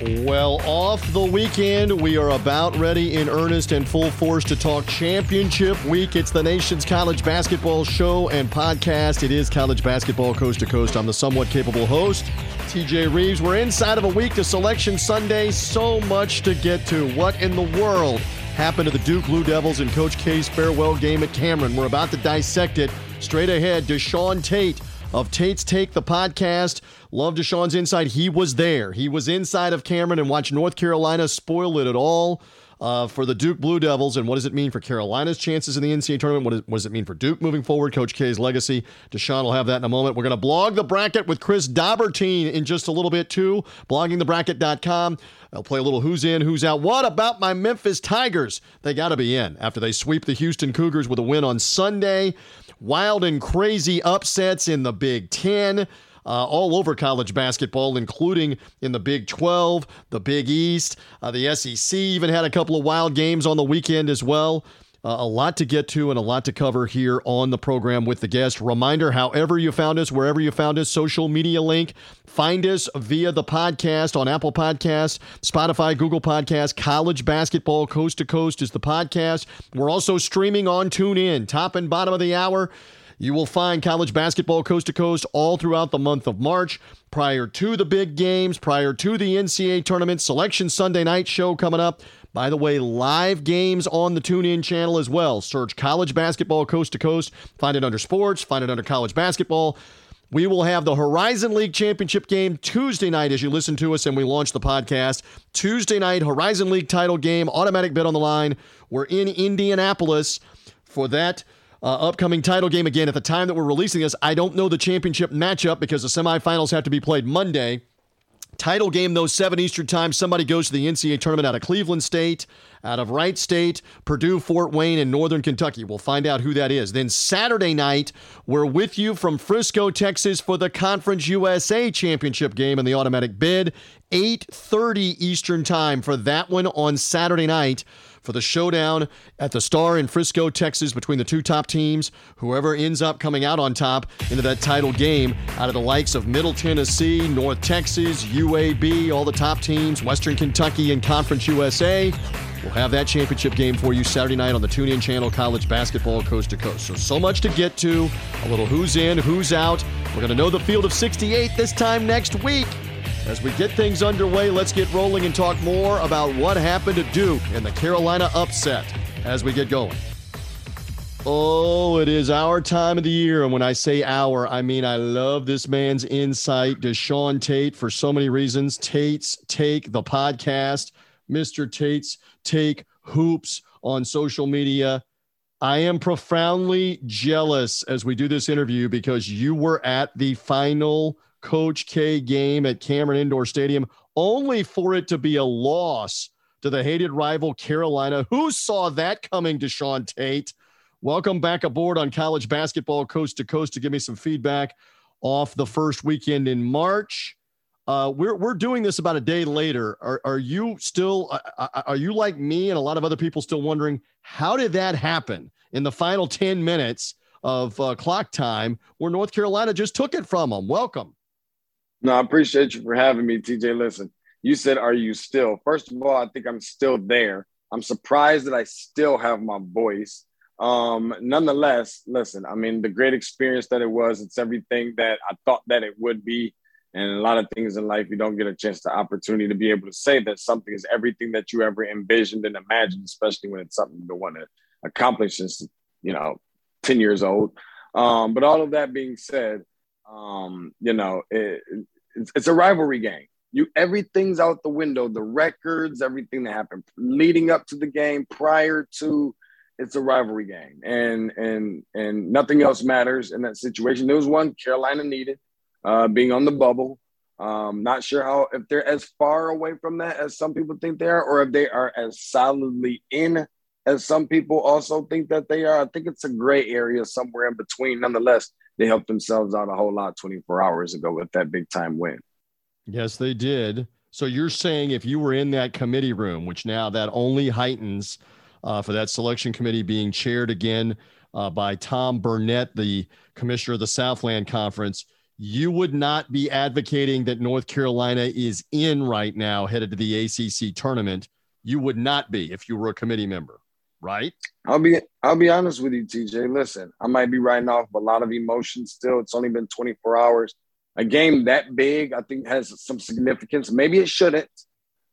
Well, off the weekend, we are about ready in earnest and full force to talk championship week. It's the nation's college basketball show and podcast. It is college basketball coast to coast. I'm the somewhat capable host, TJ Reeves. We're inside of a week to Selection Sunday. So much to get to. What in the world happened to the Duke Blue Devils in Coach K's farewell game at Cameron? We're about to dissect it. Straight ahead, Deshaun Tate of Tate's Take, the podcast. Love Deshaun's insight. He was there. He was inside of Cameron and watched North Carolina spoil it at all. Uh, for the Duke Blue Devils, and what does it mean for Carolina's chances in the NCAA tournament? What, is, what does it mean for Duke moving forward? Coach K's legacy. Deshaun will have that in a moment. We're going to blog the bracket with Chris Dobbertean in just a little bit, too. Bloggingthebracket.com. I'll play a little who's in, who's out. What about my Memphis Tigers? They got to be in after they sweep the Houston Cougars with a win on Sunday. Wild and crazy upsets in the Big Ten. Uh, all over college basketball, including in the Big 12, the Big East. Uh, the SEC even had a couple of wild games on the weekend as well. Uh, a lot to get to and a lot to cover here on the program with the guest. Reminder however you found us, wherever you found us, social media link, find us via the podcast on Apple Podcasts, Spotify, Google Podcasts, College Basketball Coast to Coast is the podcast. We're also streaming on TuneIn, top and bottom of the hour. You will find college basketball coast to coast all throughout the month of March, prior to the big games, prior to the NCAA tournament, Selection Sunday night show coming up. By the way, live games on the TuneIn channel as well. Search college basketball coast to coast. Find it under sports, find it under college basketball. We will have the Horizon League Championship game Tuesday night as you listen to us and we launch the podcast. Tuesday night, Horizon League title game, automatic bid on the line. We're in Indianapolis for that uh, upcoming title game again. At the time that we're releasing this, I don't know the championship matchup because the semifinals have to be played Monday. Title game, though, 7 Eastern Time. Somebody goes to the NCAA tournament out of Cleveland State, out of Wright State, Purdue, Fort Wayne, and Northern Kentucky. We'll find out who that is. Then Saturday night, we're with you from Frisco, Texas for the Conference USA Championship game and the automatic bid. 8.30 Eastern Time for that one on Saturday night for the showdown at the Star in Frisco, Texas, between the two top teams. Whoever ends up coming out on top into that title game out of the likes of Middle Tennessee, North Texas, UAB, all the top teams, Western Kentucky, and Conference USA. We'll have that championship game for you Saturday night on the TuneIn channel, college basketball coast to coast. So, so much to get to. A little who's in, who's out. We're going to know the field of 68 this time next week. As we get things underway, let's get rolling and talk more about what happened to Duke and the Carolina upset as we get going. Oh, it is our time of the year. And when I say our, I mean I love this man's insight. Deshaun Tate for so many reasons. Tate's Take, the podcast, Mr. Tate's Take Hoops on social media. I am profoundly jealous as we do this interview because you were at the final Coach K game at Cameron Indoor Stadium, only for it to be a loss to the hated rival Carolina. Who saw that coming, Deshaun Tate? Welcome back aboard on college basketball coast to coast to give me some feedback off the first weekend in March. Uh, we're we're doing this about a day later. Are are you still uh, uh are you like me and a lot of other people still wondering how did that happen in the final ten minutes of uh, clock time where North Carolina just took it from them? Welcome. No, I appreciate you for having me, TJ. Listen, you said, Are you still? First of all, I think I'm still there. I'm surprised that I still have my voice. Um, nonetheless, listen, I mean, the great experience that it was, it's everything that I thought that it would be. And a lot of things in life, you don't get a chance to opportunity to be able to say that something is everything that you ever envisioned and imagined, especially when it's something you want to accomplish since, you know, 10 years old. Um, but all of that being said, um, you know, it, it's, it's a rivalry game. You everything's out the window. The records, everything that happened leading up to the game, prior to, it's a rivalry game, and and and nothing else matters in that situation. There was one Carolina needed, uh, being on the bubble. Um, not sure how if they're as far away from that as some people think they are, or if they are as solidly in as some people also think that they are. I think it's a gray area somewhere in between. Nonetheless, they helped themselves out a whole lot 24 hours ago with that big time win. Yes, they did. So you're saying if you were in that committee room, which now that only heightens uh, for that selection committee being chaired again uh, by Tom Burnett, the commissioner of the Southland Conference, you would not be advocating that North Carolina is in right now, headed to the ACC tournament. You would not be if you were a committee member, right? I'll be I'll be honest with you, TJ. Listen, I might be writing off a lot of emotions still. It's only been 24 hours. A game that big, I think, has some significance. Maybe it shouldn't,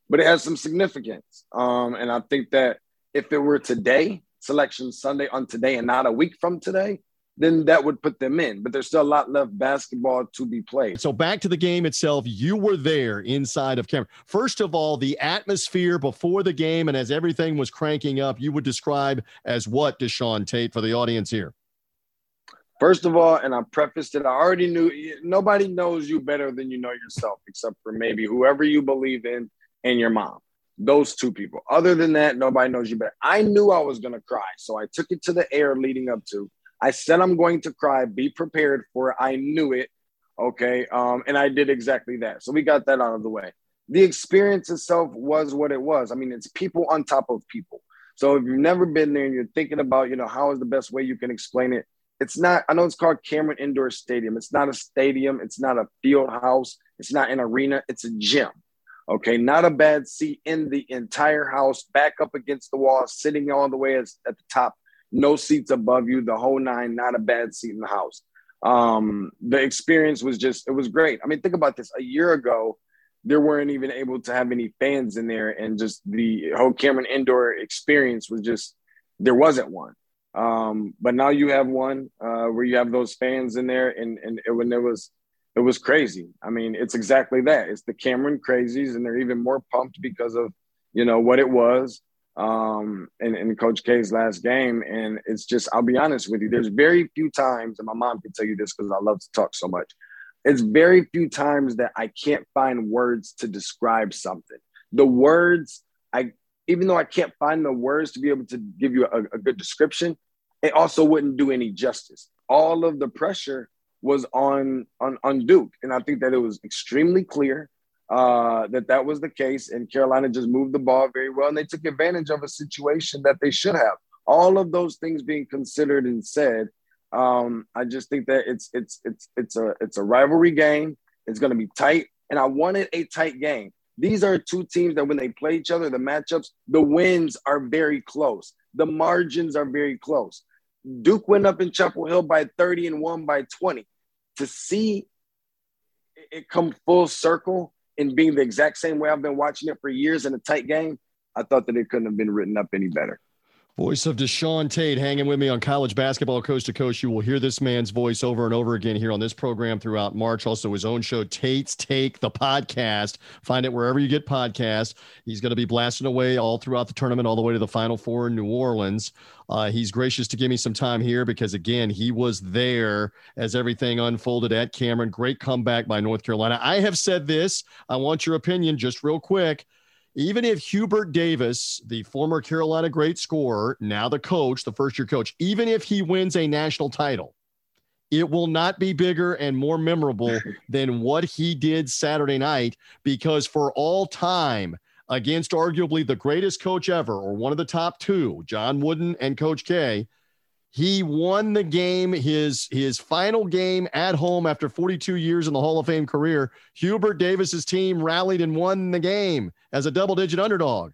but it has some significance. Um, and I think that if it were today, selection Sunday on today, and not a week from today, then that would put them in. But there's still a lot left basketball to be played. So back to the game itself, you were there inside of Cameron. First of all, the atmosphere before the game and as everything was cranking up, you would describe as what, Deshaun Tate, for the audience here? First of all, and I prefaced it, I already knew nobody knows you better than you know yourself, except for maybe whoever you believe in and your mom. Those two people. Other than that, nobody knows you better. I knew I was going to cry. So I took it to the air leading up to I said I'm going to cry. Be prepared for it. I knew it. Okay. Um, and I did exactly that. So we got that out of the way. The experience itself was what it was. I mean, it's people on top of people. So if you've never been there and you're thinking about, you know, how is the best way you can explain it? It's not, I know it's called Cameron Indoor Stadium. It's not a stadium. It's not a field house. It's not an arena. It's a gym. Okay. Not a bad seat in the entire house, back up against the wall, sitting all the way as, at the top no seats above you, the whole nine, not a bad seat in the house. Um, the experience was just, it was great. I mean, think about this a year ago, there weren't even able to have any fans in there, and just the whole Cameron indoor experience was just, there wasn't one. Um, but now you have one uh, where you have those fans in there, and, and it, when it was, it was crazy. I mean, it's exactly that. It's the Cameron crazies, and they're even more pumped because of, you know, what it was um, in, in Coach K's last game. And it's just, I'll be honest with you, there's very few times, and my mom can tell you this because I love to talk so much. It's very few times that I can't find words to describe something. The words, I even though I can't find the words to be able to give you a, a good description, it also wouldn't do any justice. All of the pressure was on, on on Duke, and I think that it was extremely clear uh, that that was the case, and Carolina just moved the ball very well, and they took advantage of a situation that they should have. All of those things being considered and said, um, I just think that it's it's it's it's a it's a rivalry game. It's going to be tight, and I wanted a tight game. These are two teams that when they play each other, the matchups, the wins are very close. The margins are very close. Duke went up in Chapel Hill by 30 and won by 20. To see it come full circle in being the exact same way I've been watching it for years in a tight game, I thought that it couldn't have been written up any better. Voice of Deshaun Tate hanging with me on college basketball coast to coast. You will hear this man's voice over and over again here on this program throughout March. Also, his own show, Tate's Take, the podcast. Find it wherever you get podcasts. He's going to be blasting away all throughout the tournament, all the way to the Final Four in New Orleans. Uh, he's gracious to give me some time here because, again, he was there as everything unfolded at Cameron. Great comeback by North Carolina. I have said this. I want your opinion just real quick even if Hubert Davis, the former Carolina great scorer, now the coach, the first year coach, even if he wins a national title, it will not be bigger and more memorable than what he did Saturday night because for all time, against arguably the greatest coach ever or one of the top two, John Wooden and Coach K, he won the game, his his final game at home after 42 years in the Hall of Fame career. Hubert Davis's team rallied and won the game as a double-digit underdog.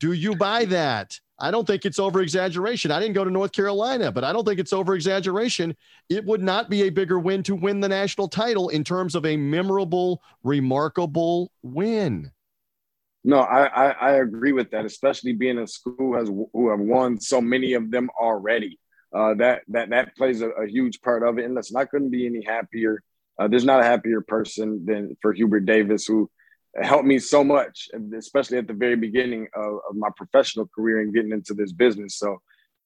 Do you buy that? I don't think it's over exaggeration. I didn't go to North Carolina, but I don't think it's over exaggeration. It would not be a bigger win to win the national title in terms of a memorable, remarkable win. No, I, I, I agree with that, especially being a school has who have won so many of them already uh, that that that plays a, a, huge part of it. And listen, I couldn't be any happier. Uh, there's not a happier person than for Hubert Davis, who helped me so much, especially at the very beginning of, of my professional career and getting into this business. So,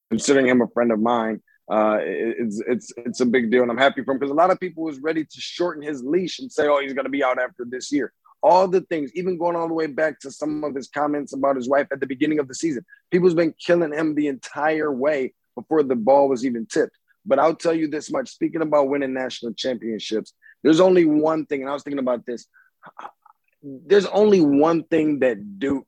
considering him a friend of mine, uh, it's it's it's a big deal, and I'm happy for him because a lot of people was ready to shorten his leash and say, "Oh, he's going to be out after this year." All the things, even going all the way back to some of his comments about his wife at the beginning of the season, people's been killing him the entire way before the ball was even tipped. But I'll tell you this much speaking about winning national championships, there's only one thing, and I was thinking about this. There's only one thing that Duke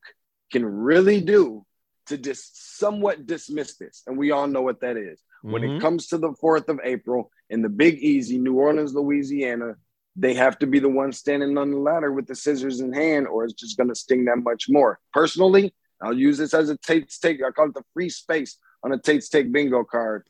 can really do to just somewhat dismiss this. And we all know what that is. Mm-hmm. When it mm-hmm. comes to the 4th of April in the Big Easy, New Orleans, Louisiana, they have to be the one standing on the ladder with the scissors in hand, or it's just going to sting that much more. Personally, I'll use this as a Tate's take. I call it the free space on a Tate's take bingo card.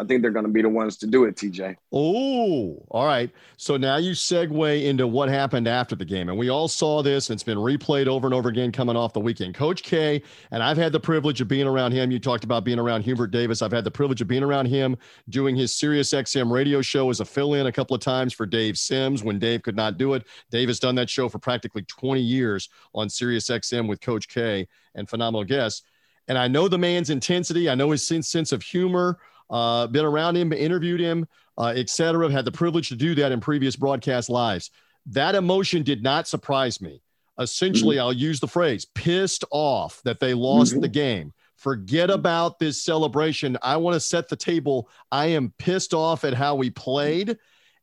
I think they're going to be the ones to do it, TJ. Oh, all right. So now you segue into what happened after the game. And we all saw this, and it's been replayed over and over again coming off the weekend. Coach K, and I've had the privilege of being around him. You talked about being around Hubert Davis. I've had the privilege of being around him doing his Sirius XM radio show as a fill in a couple of times for Dave Sims when Dave could not do it. Dave has done that show for practically 20 years on Sirius XM with Coach K and phenomenal guests. And I know the man's intensity. I know his sense of humor uh, been around him, interviewed him, uh, etc. Had the privilege to do that in previous broadcast lives. That emotion did not surprise me. Essentially, mm-hmm. I'll use the phrase pissed off that they lost mm-hmm. the game. Forget about this celebration. I want to set the table. I am pissed off at how we played.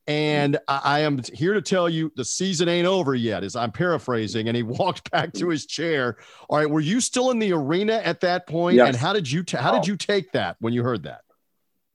And I, am here to tell you the season ain't over yet, as I'm paraphrasing. And he walked back to his chair. All right, were you still in the arena at that point? Yes. And how did you t- how did you take that when you heard that?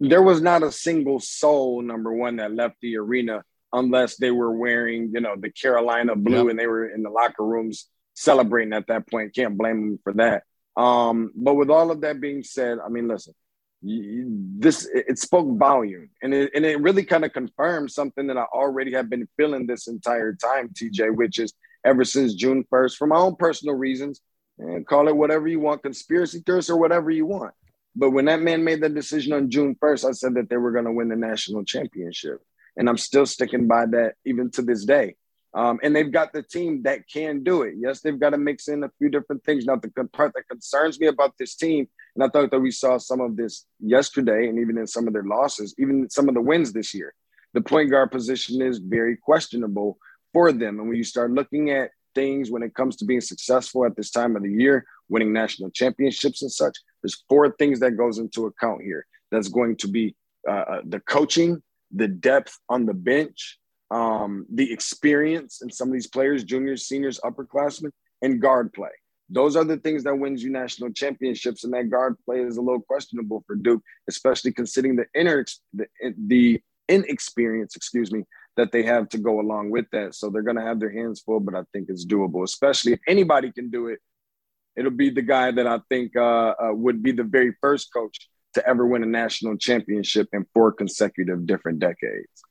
there was not a single soul number one that left the arena unless they were wearing you know the carolina blue yep. and they were in the locker rooms celebrating at that point can't blame them for that um, but with all of that being said i mean listen this it spoke volume and it, and it really kind of confirmed something that i already have been feeling this entire time tj which is ever since june 1st for my own personal reasons and call it whatever you want conspiracy theorists or whatever you want but when that man made that decision on June 1st, I said that they were going to win the national championship. And I'm still sticking by that even to this day. Um, and they've got the team that can do it. Yes, they've got to mix in a few different things. Now, the part that concerns me about this team, and I thought that we saw some of this yesterday and even in some of their losses, even some of the wins this year, the point guard position is very questionable for them. And when you start looking at things when it comes to being successful at this time of the year, winning national championships and such. There's four things that goes into account here. That's going to be uh, uh, the coaching, the depth on the bench, um, the experience in some of these players, juniors, seniors, upperclassmen, and guard play. Those are the things that wins you national championships, and that guard play is a little questionable for Duke, especially considering the inner the, the inexperience, excuse me, that they have to go along with that. So they're going to have their hands full, but I think it's doable, especially if anybody can do it. It'll be the guy that I think uh, uh, would be the very first coach to ever win a national championship in four consecutive different decades.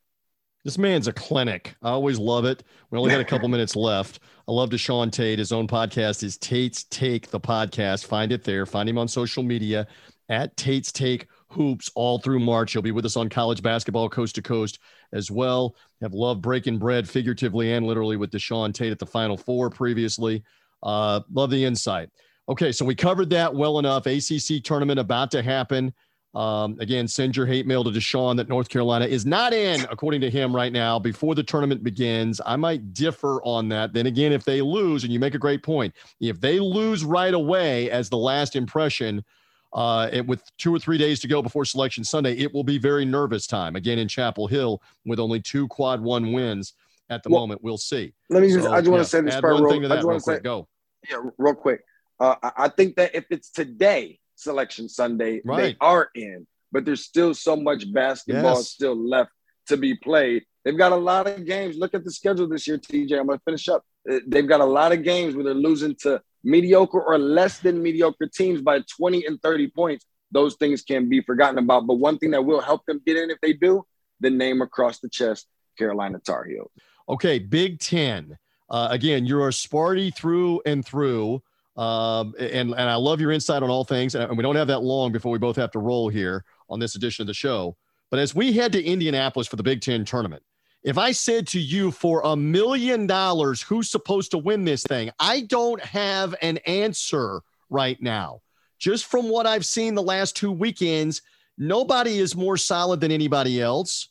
This man's a clinic. I always love it. We only got a couple minutes left. I love Deshaun Tate. His own podcast is Tate's Take, the podcast. Find it there. Find him on social media at Tate's Take hoops all through March. He'll be with us on college basketball coast to coast as well. Have loved breaking bread figuratively and literally with Deshaun Tate at the Final Four previously. Uh, love the insight. Okay, so we covered that well enough. ACC tournament about to happen. Um, again, send your hate mail to Deshaun that North Carolina is not in, according to him right now, before the tournament begins. I might differ on that. Then again, if they lose, and you make a great point, if they lose right away as the last impression, uh, and with two or three days to go before Selection Sunday, it will be very nervous time again in Chapel Hill with only two quad one wins at the well, moment. We'll see. Let me just, so, I just want to say this part real, I just want to say, go. Yeah, real quick. Uh, I think that if it's today, Selection Sunday, right. they are in, but there's still so much basketball yes. still left to be played. They've got a lot of games. Look at the schedule this year, TJ. I'm going to finish up. Uh, they've got a lot of games where they're losing to mediocre or less than mediocre teams by 20 and 30 points, those things can be forgotten about. But one thing that will help them get in if they do, the name across the chest, Carolina Tar Heels. Okay, Big Ten. Uh, again, you're a Sparty through and through. Um, and, and I love your insight on all things. And we don't have that long before we both have to roll here on this edition of the show. But as we head to Indianapolis for the Big Ten tournament, if I said to you for a million dollars, who's supposed to win this thing? I don't have an answer right now. Just from what I've seen the last two weekends, nobody is more solid than anybody else.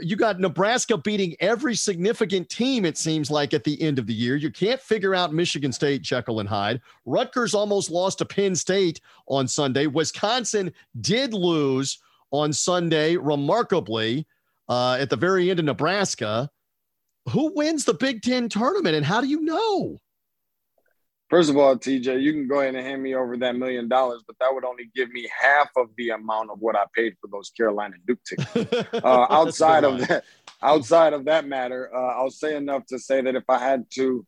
You got Nebraska beating every significant team, it seems like, at the end of the year. You can't figure out Michigan State, Jekyll and Hyde. Rutgers almost lost to Penn State on Sunday. Wisconsin did lose on Sunday, remarkably uh, at the very end of Nebraska. Who wins the Big Ten tournament, and how do you know? First of all, TJ, you can go ahead and hand me over that million dollars, but that would only give me half of the amount of what I paid for those Carolina Duke tickets. Uh, outside of that, outside of that matter, uh, I'll say enough to say that if I had to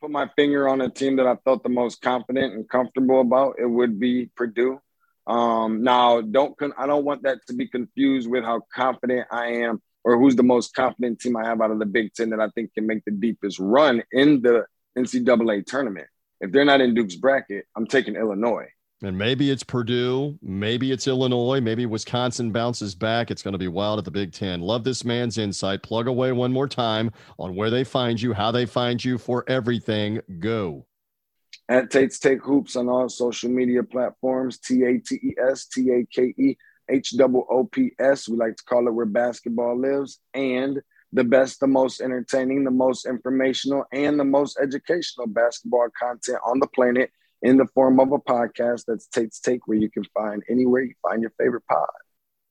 put my finger on a team that I felt the most confident and comfortable about, it would be Purdue. Um, now, don't con- I don't want that to be confused with how confident I am or who's the most confident team I have out of the Big Ten that I think can make the deepest run in the NCAA tournament. If they're not in Duke's bracket, I'm taking Illinois. And maybe it's Purdue, maybe it's Illinois, maybe Wisconsin bounces back. It's going to be wild at the Big Ten. Love this man's insight. Plug away one more time on where they find you, how they find you for everything. Go. At Tate's Take Hoops on all social media platforms, T A T E S T A K E H O O P S. We like to call it where basketball lives. And the best, the most entertaining, the most informational, and the most educational basketball content on the planet in the form of a podcast that's Tate's Take, where you can find anywhere you find your favorite pod.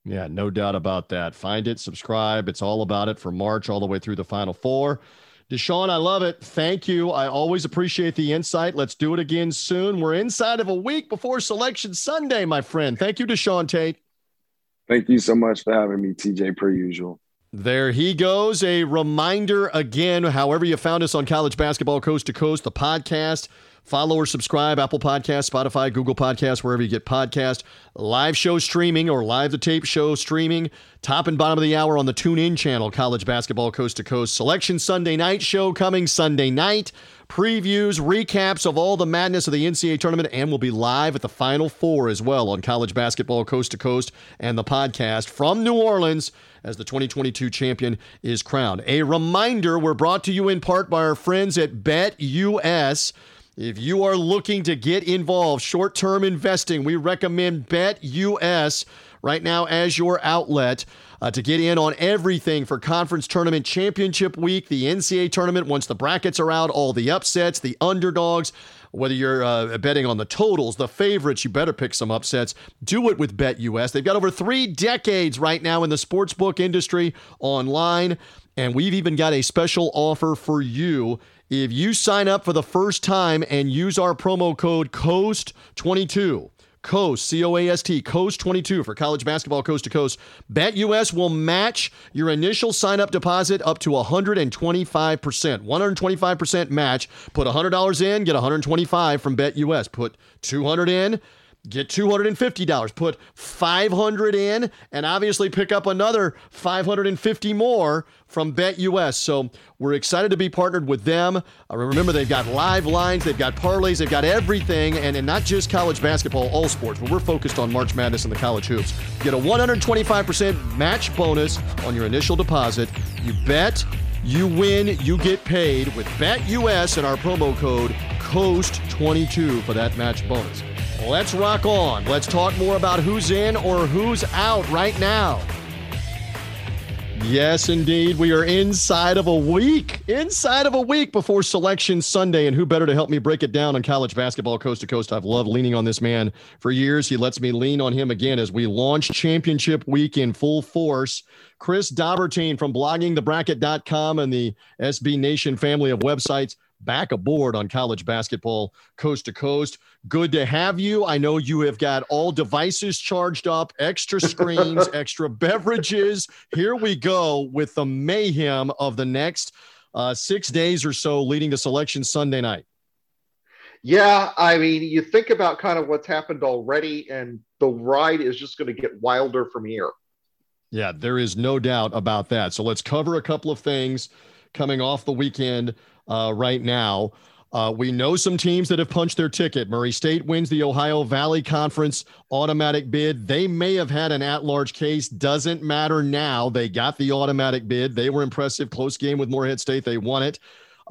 Yeah, no doubt about that. Find it, subscribe. It's all about it from March all the way through the Final Four. Deshaun, I love it. Thank you. I always appreciate the insight. Let's do it again soon. We're inside of a week before Selection Sunday, my friend. Thank you, Deshaun Tate. Thank you so much for having me, TJ, per usual. There he goes. A reminder again, however, you found us on College Basketball Coast to Coast, the podcast. Follow or subscribe Apple Podcast, Spotify, Google Podcast, wherever you get podcast. Live show streaming or live the tape show streaming. Top and bottom of the hour on the Tune In channel, College Basketball Coast to Coast. Selection Sunday night show coming Sunday night. Previews, recaps of all the madness of the NCAA tournament, and we'll be live at the Final Four as well on College Basketball Coast to Coast and the podcast from New Orleans as the 2022 champion is crowned. A reminder we're brought to you in part by our friends at BetUS. If you are looking to get involved, short term investing, we recommend BetUS right now as your outlet uh, to get in on everything for conference tournament championship week, the NCAA tournament once the brackets are out, all the upsets, the underdogs. Whether you're uh, betting on the totals, the favorites, you better pick some upsets. Do it with BetUS. They've got over three decades right now in the sportsbook industry online, and we've even got a special offer for you if you sign up for the first time and use our promo code COAST22, Coast, C O A S T, Coast 22 for college basketball coast to coast. BetUS will match your initial sign up deposit up to 125%. 125% match. Put $100 in, get 125 from BetUS. Put 200 in, get $250 put 500 in and obviously pick up another 550 more from BetUS. So we're excited to be partnered with them. Uh, remember, they've got live lines, they've got parlays, they've got everything, and, and not just college basketball, all sports, but we're focused on March Madness and the college hoops. Get a 125% match bonus on your initial deposit. You bet, you win, you get paid with BetUS and our promo code COAST22 for that match bonus. Let's rock on. Let's talk more about who's in or who's out right now. Yes, indeed. We are inside of a week, inside of a week before Selection Sunday. And who better to help me break it down on college basketball coast to coast? I've loved leaning on this man for years. He lets me lean on him again as we launch championship week in full force. Chris Dobbertean from bloggingthebracket.com and the SB Nation family of websites back aboard on college basketball coast to coast. Good to have you. I know you have got all devices charged up, extra screens, extra beverages. Here we go with the mayhem of the next uh, six days or so leading to selection Sunday night. Yeah, I mean, you think about kind of what's happened already, and the ride is just going to get wilder from here. Yeah, there is no doubt about that. So let's cover a couple of things coming off the weekend uh, right now. Uh, we know some teams that have punched their ticket. Murray State wins the Ohio Valley Conference automatic bid. They may have had an at large case. Doesn't matter now. They got the automatic bid. They were impressive. Close game with Morehead State. They won it.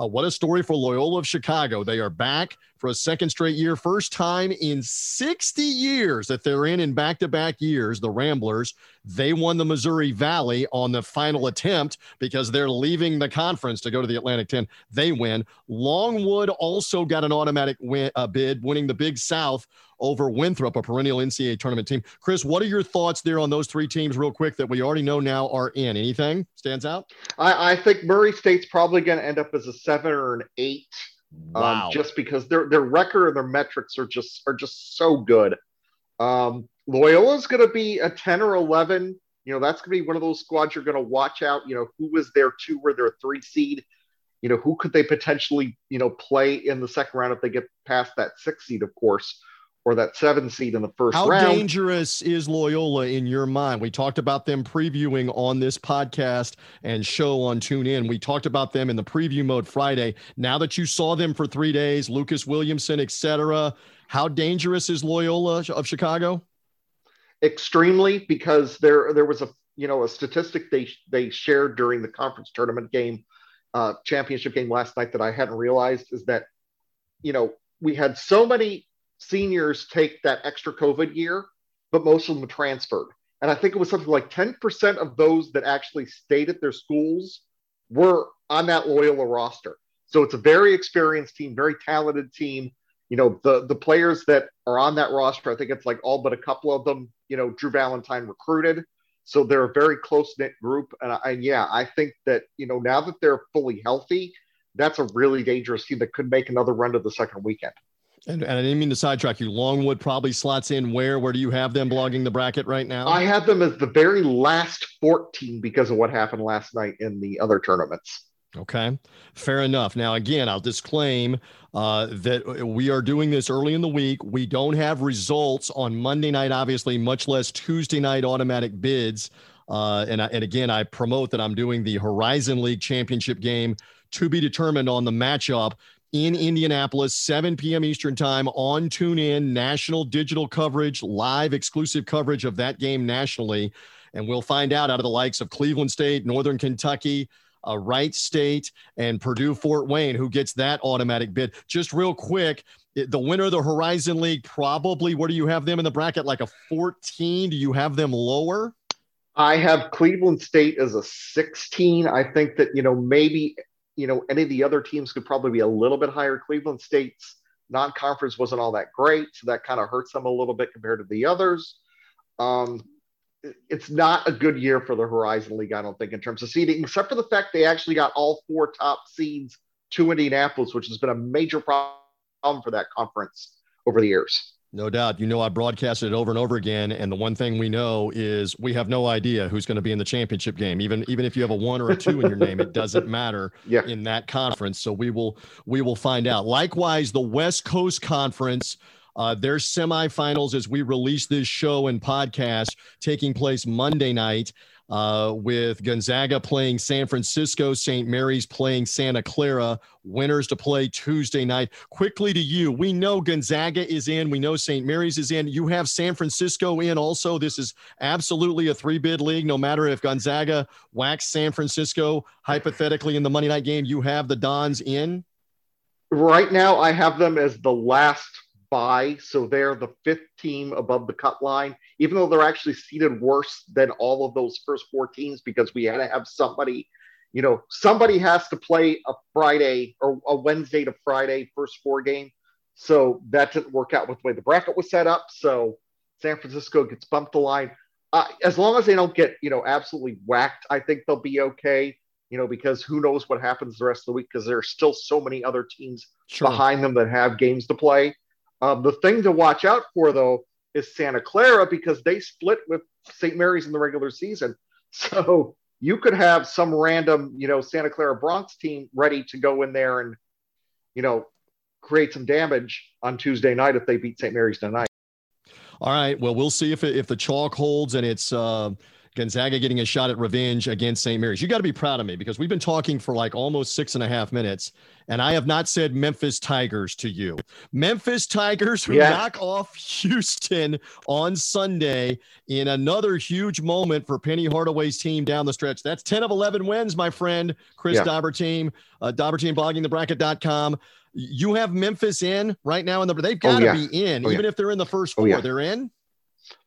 Uh, what a story for Loyola of Chicago. They are back for a second straight year. First time in 60 years that they're in in back to back years. The Ramblers, they won the Missouri Valley on the final attempt because they're leaving the conference to go to the Atlantic 10. They win. Longwood also got an automatic win, uh, bid, winning the Big South over Winthrop, a perennial NCAA tournament team. Chris, what are your thoughts there on those three teams, real quick, that we already know now are in? Anything stands out? I, I think Murray State's probably going to end up as a seven or an eight. Um, wow. Um, just because their their record and their metrics are just are just so good. Um, Loyola's going to be a ten or eleven. You know, that's going to be one of those squads you're going to watch out. You know, who was their two or their three seed? You know, who could they potentially, you know, play in the second round if they get past that six seed, of course or that seven seed in the first How round. How dangerous is Loyola in your mind? We talked about them previewing on this podcast and show on TuneIn. We talked about them in the preview mode Friday. Now that you saw them for three days, Lucas Williamson, etc., how dangerous is Loyola of Chicago? Extremely, because there there was a you know a statistic they they shared during the conference tournament game, uh, championship game last night that I hadn't realized is that you know we had so many seniors take that extra COVID year, but most of them transferred. And I think it was something like 10% of those that actually stayed at their schools were on that Loyola roster. So it's a very experienced team, very talented team. You know, the the players that are on that roster, I think it's like all but a couple of them, you know, Drew Valentine recruited. So they're a very close knit group. And, and yeah, I think that, you know, now that they're fully healthy, that's a really dangerous team that could make another run to the second weekend. And, and, I didn't mean to sidetrack you. Longwood probably slots in where? Where do you have them blogging the bracket right now? I have them as the very last 14 because of what happened last night in the other tournaments. Okay, fair enough. Now, again, I'll disclaim uh, that we are doing this early in the week. We don't have results on Monday night, obviously, much less Tuesday night automatic bids. Uh, and, I, and again, I promote that I'm doing the Horizon League championship game to be determined on the matchup in Indianapolis, 7 p.m. Eastern Time on TuneIn, national digital coverage, live exclusive coverage of that game nationally. And we'll find out out of the likes of Cleveland State, Northern Kentucky, uh, Wright State, and Purdue Fort Wayne, who gets that automatic bid. Just real quick, the winner of the Horizon League, probably, where do you have them in the bracket? Like a 14? Do you have them lower? I have Cleveland State as a 16. I think that, you know, maybe you know, any of the other teams could probably be a little bit higher. Cleveland State's non-conference wasn't all that great, so that kind of hurts them a little bit compared to the others. Um, it's not a good year for the Horizon League, I don't think, in terms of seeding, except for the fact they actually got all four top seeds to Indianapolis, which has been a major problem for that conference over the years. No doubt. You know, I broadcasted it over and over again. And the one thing we know is we have no idea who's going to be in the championship game. Even even if you have a one or a two in your name, it doesn't matter yeah. in that conference. So we will we will find out. Likewise, the West Coast Conference. Uh, their semifinals as we release this show and podcast taking place Monday night uh, with Gonzaga playing San Francisco, St. Mary's playing Santa Clara. Winners to play Tuesday night. Quickly to you. We know Gonzaga is in. We know St. Mary's is in. You have San Francisco in also. This is absolutely a three bid league. No matter if Gonzaga whacks San Francisco hypothetically in the Monday night game, you have the Dons in. Right now, I have them as the last bye. So they're the fifth team above the cut line, even though they're actually seated worse than all of those first four teams because we had to have somebody, you know, somebody has to play a Friday or a Wednesday to Friday first four game. So that didn't work out with the way the bracket was set up. So San Francisco gets bumped the line. Uh, as long as they don't get, you know, absolutely whacked, I think they'll be okay you know, because who knows what happens the rest of the week because there are still so many other teams sure. behind them that have games to play. Um, the thing to watch out for, though, is Santa Clara because they split with St. Mary's in the regular season. So you could have some random, you know, Santa Clara Broncos team ready to go in there and, you know, create some damage on Tuesday night if they beat St. Mary's tonight. All right. Well, we'll see if it, if the chalk holds and it's uh, Gonzaga getting a shot at revenge against St. Mary's. You got to be proud of me because we've been talking for like almost six and a half minutes, and I have not said Memphis Tigers to you. Memphis Tigers who yeah. knock off Houston on Sunday in another huge moment for Penny Hardaway's team down the stretch. That's 10 of 11 wins, my friend, Chris yeah. Dobbertean, uh, Dobbertean blogging thebracket.com. You have Memphis in right now, and the, they've got to oh, yeah. be in, oh, even if they're in the first oh, four. They're in.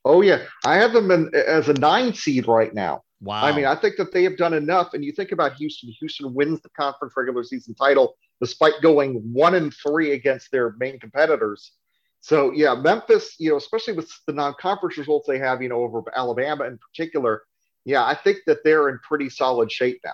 Oh yeah, I have them in, as a nine seed right now. Wow. I mean, I think that they have done enough. And you think about Houston. Houston wins the conference regular season title despite going one and three against their main competitors. So yeah, Memphis, you know, especially with the non-conference results they have, you know, over Alabama in particular. Yeah, I think that they're in pretty solid shape now.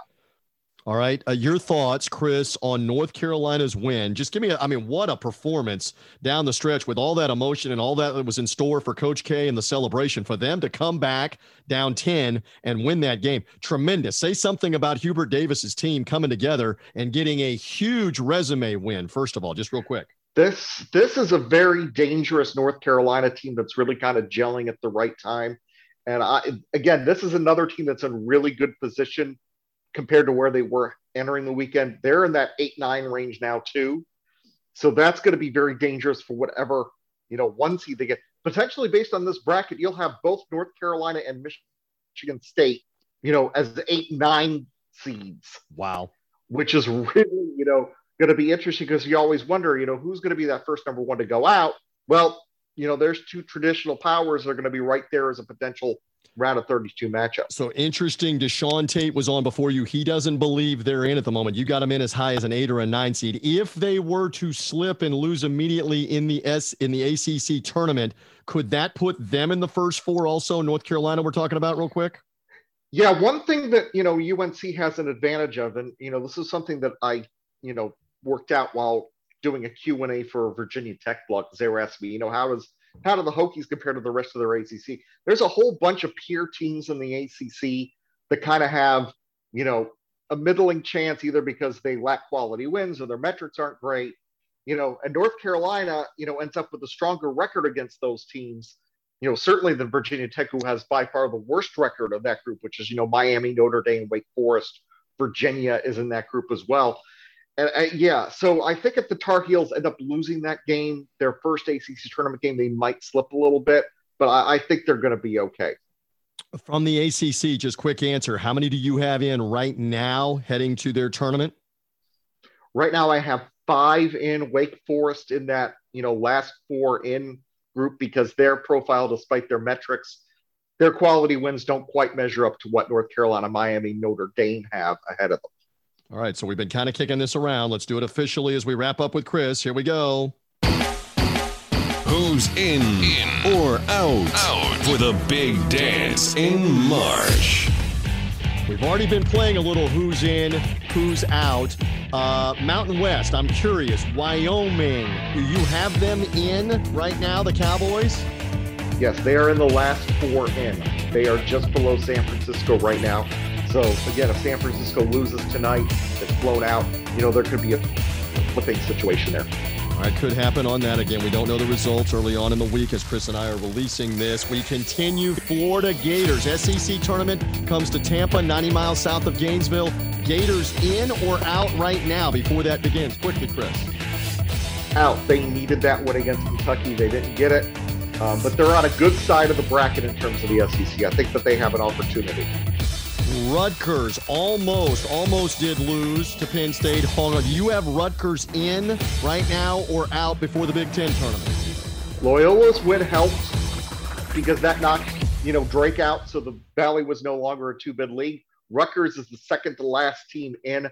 All right. Uh, your thoughts, Chris, on North Carolina's win. Just give me, a, I mean, what a performance down the stretch with all that emotion and all that was in store for Coach K and the celebration. For them to come back down 10 and win that game, tremendous. Say something about Hubert Davis's team coming together and getting a huge resume win, first of all, just real quick. This this is a very dangerous North Carolina team that's really kind of gelling at the right time. And I again, this is another team that's in really good position compared to where they were entering the weekend. They're in that eight nine range now too, so that's going to be very dangerous for whatever you know one seed they get. Potentially based on this bracket, you'll have both North Carolina and Michigan State, you know, as the eight nine seeds. Wow, which is really you know going to be interesting because you always wonder, you know, who's going to be that first number one to go out. Well, you know, there's two traditional powers that are going to be right there as a potential round of 32 matchup. So interesting. Deshaun Tate was on before you. He doesn't believe they're in at the moment. You got him in as high as an eight or a nine seed. If they were to slip and lose immediately in the S in the ACC tournament, could that put them in the first four? Also, North Carolina, we're talking about real quick. Yeah, one thing that you know UNC has an advantage of, and you know this is something that I you know worked out while doing a Q and A for Virginia Tech blog because they were asking me, you know, how is how do the Hokies compare to the rest of their ACC? There's a whole bunch of peer teams in the ACC that kind of have, you know, a middling chance either because they lack quality wins or their metrics aren't great, you know, and North Carolina, you know, ends up with a stronger record against those teams. You know, certainly the Virginia Tech, who has by far the worst record of that group, which is, you know, Miami, Notre Dame, Wake Forest, Virginia is in that group as well. And uh, yeah, so I think if the Tar Heels end up losing that game, their first ACC tournament game, they might slip a little bit, but I, I think they're going to be okay. From the ACC, just quick answer: How many do you have in right now heading to their tournament? Right now, I have five in Wake Forest in that you know last four in group because their profile, despite their metrics, their quality wins don't quite measure up to what North Carolina, Miami, Notre Dame have ahead of them. All right, so we've been kind of kicking this around. Let's do it officially as we wrap up with Chris. Here we go. Who's in, in or out, out for the big dance in March? We've already been playing a little who's in, who's out. Uh, Mountain West, I'm curious. Wyoming, do you have them in right now, the Cowboys? Yes, they are in the last four in. They are just below San Francisco right now. So again, if San Francisco loses tonight, it's blown out. You know, there could be a flipping situation there. Right, could happen on that again. We don't know the results early on in the week as Chris and I are releasing this. We continue Florida Gators. SEC tournament comes to Tampa, 90 miles south of Gainesville. Gators in or out right now before that begins? Quickly, Chris. Out. They needed that win against Kentucky. They didn't get it. Um, but they're on a good side of the bracket in terms of the SEC. I think that they have an opportunity. Rutgers almost, almost did lose to Penn State. Hold on. Do you have Rutgers in right now or out before the Big Ten tournament? Loyola's win helped because that knocked, you know, Drake out. So the Valley was no longer a two bid league. Rutgers is the second to last team in.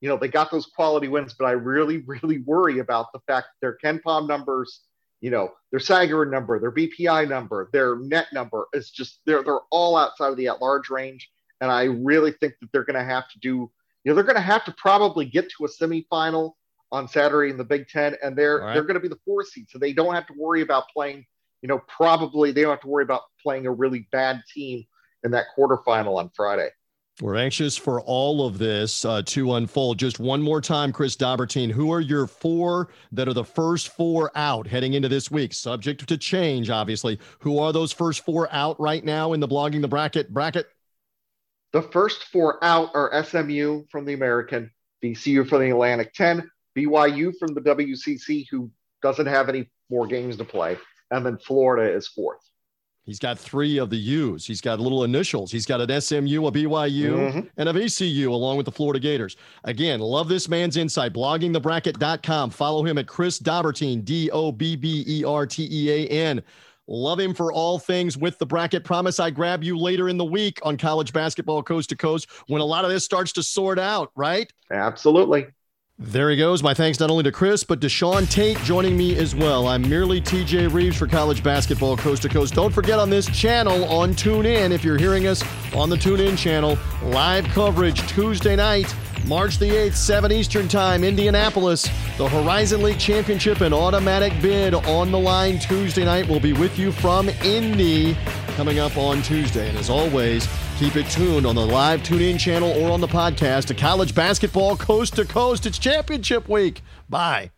You know, they got those quality wins, but I really, really worry about the fact that their KenPom numbers, you know, their Sagarin number, their BPI number, their net number is just they're they're all outside of the at large range. And I really think that they're going to have to do, you know, they're going to have to probably get to a semifinal on Saturday in the Big Ten, and they're right. they're going to be the four seed, so they don't have to worry about playing. You know, probably they don't have to worry about playing a really bad team in that quarterfinal on Friday. We're anxious for all of this uh, to unfold. Just one more time, Chris Dobbertean. Who are your four that are the first four out heading into this week? Subject to change, obviously. Who are those first four out right now in the blogging the bracket bracket? The first four out are SMU from the American, VCU from the Atlantic 10, BYU from the WCC, who doesn't have any more games to play, and then Florida is fourth. He's got three of the U's. He's got little initials. He's got an SMU, a BYU, mm-hmm. and a VCU along with the Florida Gators. Again, love this man's insight. Bloggingthebracket.com. Follow him at Chris Dobbertean, D O B B E R T E A N. Love him for all things with the bracket. Promise I grab you later in the week on college basketball coast to coast when a lot of this starts to sort out, right? Absolutely. There he goes. My thanks not only to Chris, but to Sean Tate joining me as well. I'm merely TJ Reeves for college basketball coast to coast. Don't forget on this channel on TuneIn, if you're hearing us on the TuneIn channel, live coverage Tuesday night March the 8th, 7 Eastern Time, Indianapolis. The Horizon League Championship and automatic bid on the line Tuesday night. We'll be with you from Indy coming up on Tuesday. And as always, keep it tuned on the live tune in channel or on the podcast to college basketball coast to coast. It's championship week. Bye.